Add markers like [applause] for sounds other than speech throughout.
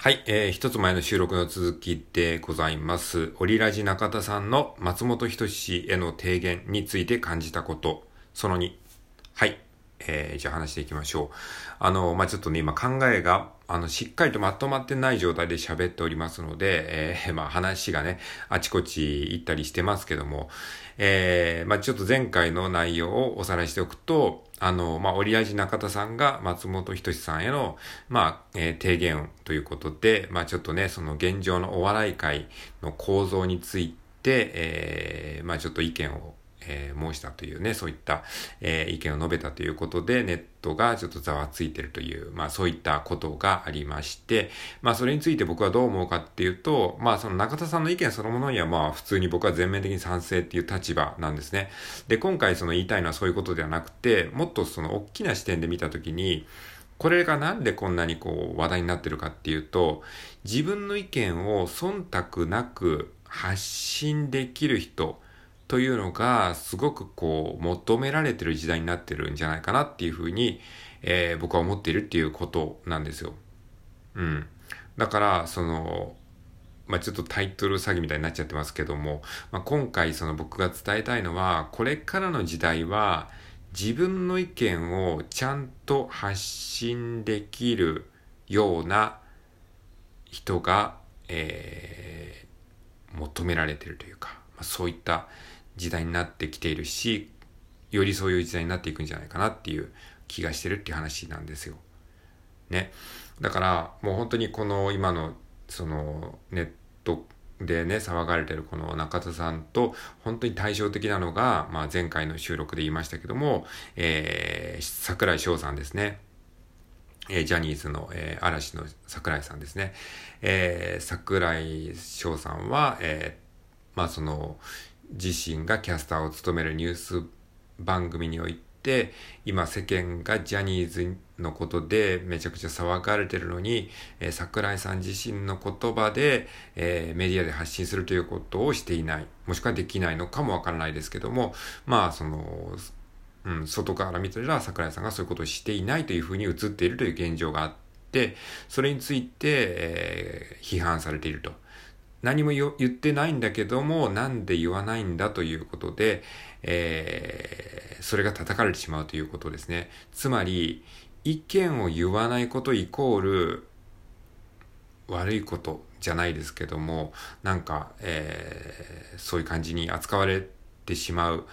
はい、えー、一つ前の収録の続きでございます。オリラジ中田さんの松本人志への提言について感じたこと、その2。はい。えー、じゃあ話していきましょう。あの、まあ、ちょっとね、今考えが、あの、しっかりとまとまってない状態で喋っておりますので、えー、まあ、話がね、あちこち行ったりしてますけども、えー、まあ、ちょっと前回の内容をおさらいしておくと、あの、まあ、オリラジ中田さんが松本人志さんへの、まあ、えー、提言ということで、まあ、ちょっとね、その現状のお笑い界の構造について、えー、まあ、ちょっと意見をえー、申したというね、そういった、えー、意見を述べたということで、ネットがちょっとざわついてるという、まあそういったことがありまして、まあそれについて僕はどう思うかっていうと、まあその中田さんの意見そのものにはまあ普通に僕は全面的に賛成っていう立場なんですね。で、今回その言いたいのはそういうことではなくて、もっとその大きな視点で見たときに、これがなんでこんなにこう話題になってるかっていうと、自分の意見を忖度なく発信できる人、というのがすごくこう求められてる時代になってるんじゃないかなっていうふうに、えー、僕は思っているっていうことなんですよ。うん。だからそのまあ、ちょっとタイトル詐欺みたいになっちゃってますけども、まあ、今回その僕が伝えたいのはこれからの時代は自分の意見をちゃんと発信できるような人が、えー、求められてるというか、まあ、そういった時代になってきているし、よりそういう時代になっていくんじゃないかなっていう気がしてるっていう話なんですよ。ね。だからもう本当にこの今のそのネットでね、騒がれてるこの中田さんと本当に対照的なのが、まあ前回の収録で言いましたけども、えー、桜井翔さんですね。えー、ジャニーズの、えー、嵐の桜井さんですね。えー、桜井翔さんは、えー、まあその、自身がキャスターを務めるニュース番組において、今世間がジャニーズのことでめちゃくちゃ騒がれてるのに、えー、桜井さん自身の言葉で、えー、メディアで発信するということをしていない。もしくはできないのかもわからないですけども、まあ、その、うん、外から見たら桜井さんがそういうことをしていないというふうに映っているという現状があって、それについて、えー、批判されていると。何も言ってないんだけども、なんで言わないんだということで、えー、それが叩かれてしまうということですね。つまり、意見を言わないことイコール、悪いことじゃないですけども、なんか、えー、そういう感じに扱われてしまう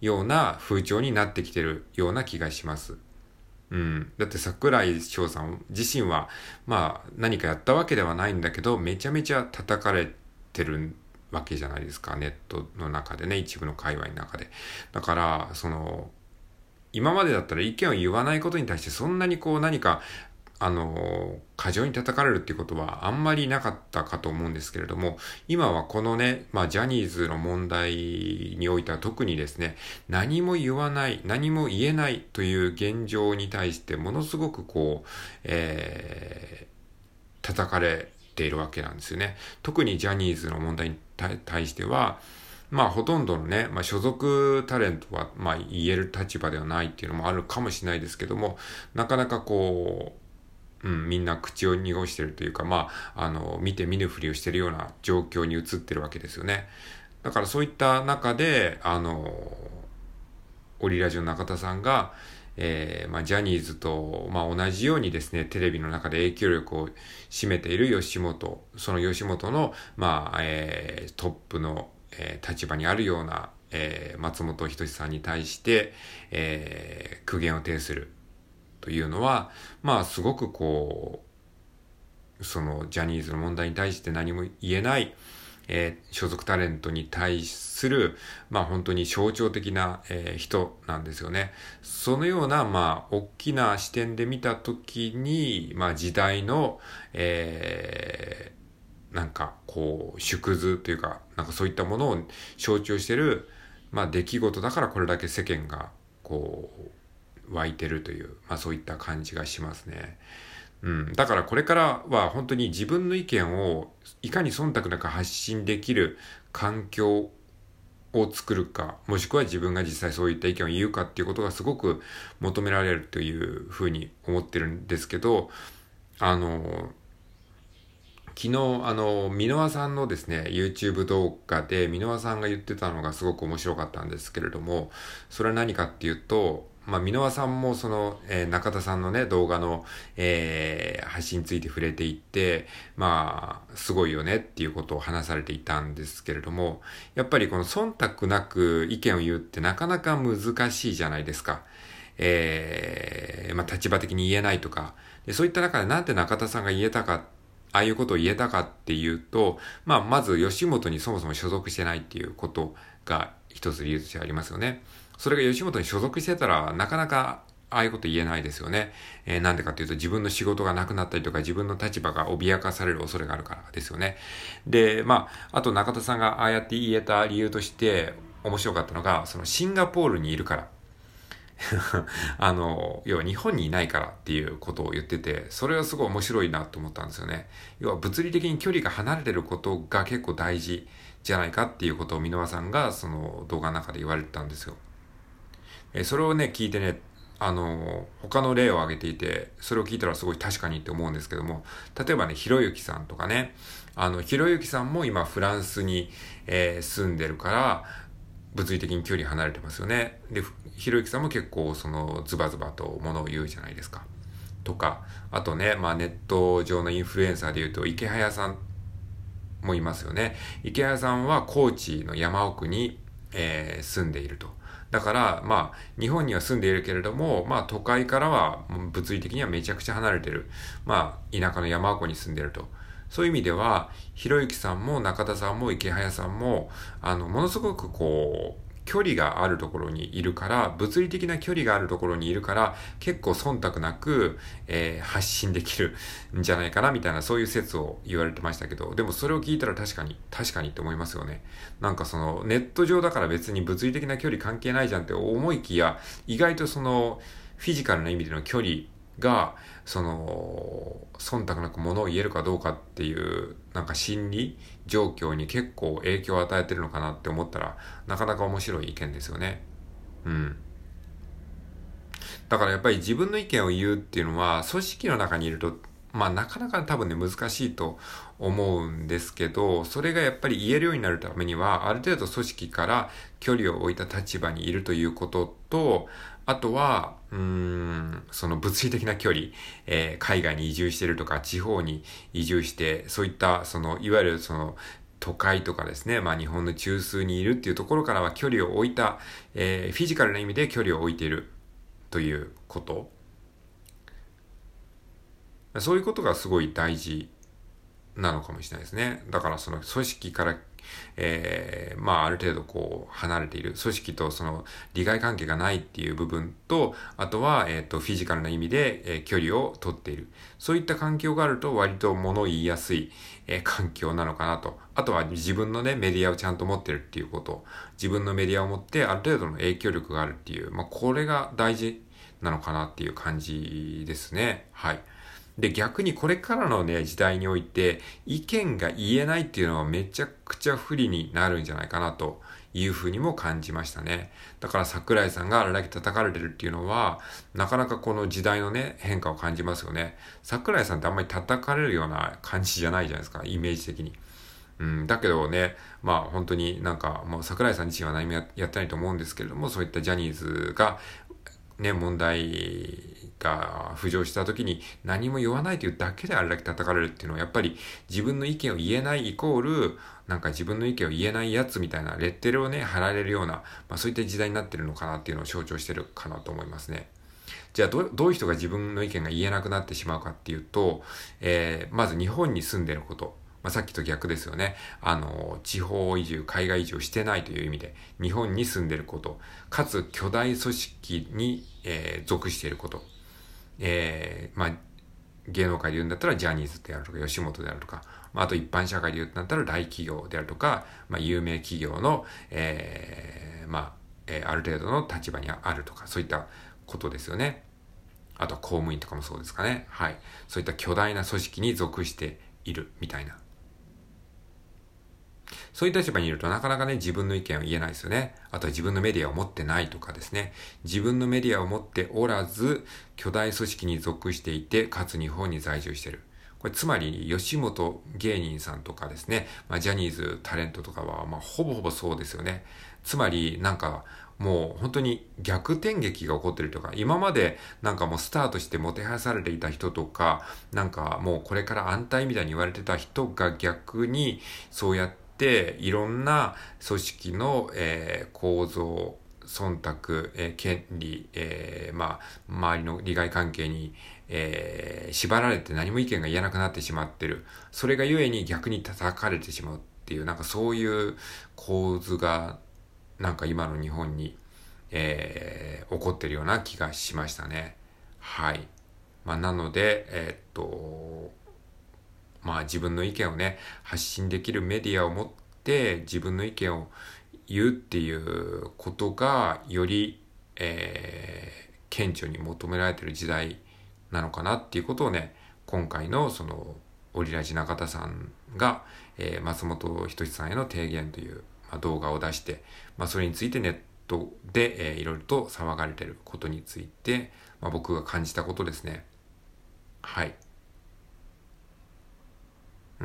ような風潮になってきてるような気がします。うん。だって桜井翔さん自身は、まあ何かやったわけではないんだけど、めちゃめちゃ叩かれてるわけじゃないですか。ネットの中でね、一部の界隈の中で。だから、その、今までだったら意見を言わないことに対してそんなにこう何かあの、過剰に叩かれるっていうことはあんまりなかったかと思うんですけれども、今はこのね、まあジャニーズの問題においては特にですね、何も言わない、何も言えないという現状に対してものすごくこう、えー、叩かれているわけなんですよね。特にジャニーズの問題に対しては、まあほとんどのね、まあ所属タレントはまあ言える立場ではないっていうのもあるかもしれないですけども、なかなかこう、うん、みんな口を濁してるというか、まあ、あの、見て見ぬふりをしてるような状況に移ってるわけですよね。だからそういった中で、あの、オリラジオ中田さんが、えー、まあ、ジャニーズと、まあ、同じようにですね、テレビの中で影響力を占めている吉本、その吉本の、まあ、えー、トップの、えー、立場にあるような、え、松本人志さんに対して、え、苦言を呈する。というのは、まあすごくこう、そのジャニーズの問題に対して何も言えない、えー、所属タレントに対する、まあ本当に象徴的な、えー、人なんですよね。そのような、まあ、大きな視点で見たときに、まあ時代の、えー、なんかこう、縮図というか、なんかそういったものを象徴してる、まあ出来事だからこれだけ世間が、こう、湧いてるという、まあそういった感じがしますね。うん。だからこれからは本当に自分の意見をいかに忖度なく発信できる環境を作るか、もしくは自分が実際そういった意見を言うかっていうことがすごく求められるというふうに思ってるんですけど、あの、昨日、あの、箕輪さんのですね、YouTube 動画で、箕輪さんが言ってたのがすごく面白かったんですけれども、それは何かっていうと、まあ、箕輪さんもその、えー、中田さんのね、動画の、えー、発信について触れていって、まあ、すごいよねっていうことを話されていたんですけれども、やっぱりこの忖度なく意見を言うってなかなか難しいじゃないですか。えー、まあ、立場的に言えないとか、でそういった中でなんで中田さんが言えたかああいうことを言えたかっていうと、まあ、まず吉本にそもそも所属してないっていうことが一つ理由としてありますよね。それが吉本に所属してたら、なかなかああいうこと言えないですよね。えー、なんでかっていうと自分の仕事がなくなったりとか自分の立場が脅かされる恐れがあるからですよね。で、まあ、あと中田さんがああやって言えた理由として面白かったのが、そのシンガポールにいるから。[laughs] あの、要は日本にいないからっていうことを言ってて、それはすごい面白いなと思ったんですよね。要は物理的に距離が離れてることが結構大事じゃないかっていうことを箕輪さんがその動画の中で言われてたんですよ。えそれをね、聞いてね、あの、他の例を挙げていて、それを聞いたらすごい確かにって思うんですけども、例えばね、ひろゆきさんとかね、あの、ひろゆきさんも今フランスに、えー、住んでるから、物理的に距離離れてますよね。で、ひろゆきさんも結構そのズバズバとものを言うじゃないですか。とか、あとね、まあネット上のインフルエンサーで言うと池早さんもいますよね。池早さんは高知の山奥に、えー、住んでいると。だから、まあ、日本には住んでいるけれども、まあ、都会からは物理的にはめちゃくちゃ離れてる。まあ、田舎の山奥に住んでると。そういう意味では、ひろゆきさんも中田さんも池早さんも、あの、ものすごくこう、距離があるところにいるから、物理的な距離があるところにいるから、結構忖度なく、えー、発信できるんじゃないかな、みたいな、そういう説を言われてましたけど、でもそれを聞いたら確かに、確かにって思いますよね。なんかその、ネット上だから別に物理的な距離関係ないじゃんって思いきや、意外とその、フィジカルな意味での距離が、その、忖度なく物を言えるかどうかっていう、なんか心理状況に結構影響を与えてるのかなって思ったら、なかなか面白い意見ですよね。うん。だからやっぱり自分の意見を言うっていうのは、組織の中にいると、まあなかなか多分ね難しいと思うんですけど、それがやっぱり言えるようになるためには、ある程度組織から距離を置いた立場にいるということと、あとは、うん、その物理的な距離、えー、海外に移住してるとか、地方に移住して、そういった、その、いわゆるその、都会とかですね、まあ日本の中枢にいるっていうところからは距離を置いた、えー、フィジカルな意味で距離を置いているということ。そういうことがすごい大事なのかもしれないですね。だからその組織からえー、まあ、ある程度こう、離れている。組織とその、利害関係がないっていう部分と、あとは、えっ、ー、と、フィジカルな意味で、えー、距離を取っている。そういった環境があると、割と物言いやすい、え、環境なのかなと。あとは自分のね、メディアをちゃんと持ってるっていうこと。自分のメディアを持って、ある程度の影響力があるっていう、まあ、これが大事なのかなっていう感じですね。はい。で、逆にこれからのね、時代において、意見が言えないっていうのはめちゃくちゃ不利になるんじゃないかなというふうにも感じましたね。だから桜井さんがあれだけ叩かれてるっていうのは、なかなかこの時代のね、変化を感じますよね。桜井さんってあんまり叩かれるような感じじゃないじゃないですか、イメージ的に。うん、だけどね、まあ本当になんかもう桜井さん自身は何もやってないと思うんですけれども、そういったジャニーズがね、問題が浮上した時に何も言わないというだけであれだけ叩かれるっていうのはやっぱり自分の意見を言えないイコールなんか自分の意見を言えないやつみたいなレッテルをね貼られるような、まあ、そういった時代になってるのかなっていうのを象徴してるかなと思いますね。じゃあどういう人が自分の意見が言えなくなってしまうかっていうと、えー、まず日本に住んでること。まあ、さっきと逆ですよね。あの、地方移住、海外移住してないという意味で、日本に住んでること、かつ巨大組織に、えー、属していること。えー、まあ、芸能界で言うんだったらジャニーズであるとか、吉本であるとか、まあ、あと一般社会で言うんだったら大企業であるとか、まあ、有名企業の、えー、まあ、えー、ある程度の立場にあるとか、そういったことですよね。あとは公務員とかもそうですかね。はい。そういった巨大な組織に属しているみたいな。そういう立場にいるとなかなかね、自分の意見を言えないですよね。あとは自分のメディアを持ってないとかですね。自分のメディアを持っておらず、巨大組織に属していて、かつ日本に在住してる。これつまり吉本芸人さんとかですね、まあ、ジャニーズタレントとかは、まあ、ほぼほぼそうですよね。つまりなんかもう本当に逆転劇が起こってるとか、今までなんかもうスターとしてもてはやされていた人とか、なんかもうこれから安泰みたいに言われてた人が逆にそうやっていろんな組織の、えー、構造、忖度、えー、権利、えー、まあ、周りの利害関係に、えー、縛られて何も意見が言えなくなってしまってる。それがゆえに逆に叩かれてしまうっていう、なんかそういう構図がなんか今の日本に、えー、起こってるような気がしましたね。はい。まあ、なので、えー、っと、まあ自分の意見をね、発信できるメディアを持って自分の意見を言うっていうことがより、えー、顕著に求められてる時代なのかなっていうことをね、今回のその、オリラジ中田さんが、えー、松本人志さんへの提言というまあ、動画を出して、まあ、それについてネットで、えー、いろいろと騒がれてることについて、まあ、僕が感じたことですね。はい。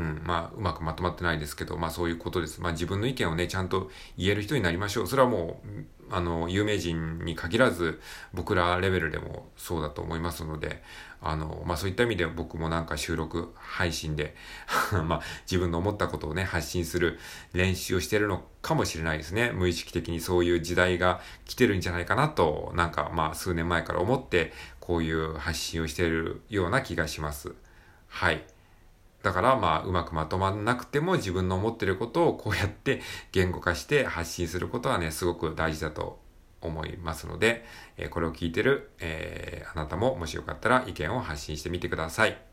うん、まあ、うまくまとまってないですけど、まあそういうことです。まあ自分の意見をね、ちゃんと言える人になりましょう。それはもう、あの、有名人に限らず、僕らレベルでもそうだと思いますので、あの、まあそういった意味で僕もなんか収録配信で [laughs] まあ自分の思ったことをね、発信する練習をしてるのかもしれないですね。無意識的にそういう時代が来てるんじゃないかなと、なんかまあ数年前から思って、こういう発信をしているような気がします。はい。だからまあうまくまとまんなくても自分の思ってることをこうやって言語化して発信することはね、すごく大事だと思いますので、えこれを聞いてる、えー、あなたももしよかったら意見を発信してみてください。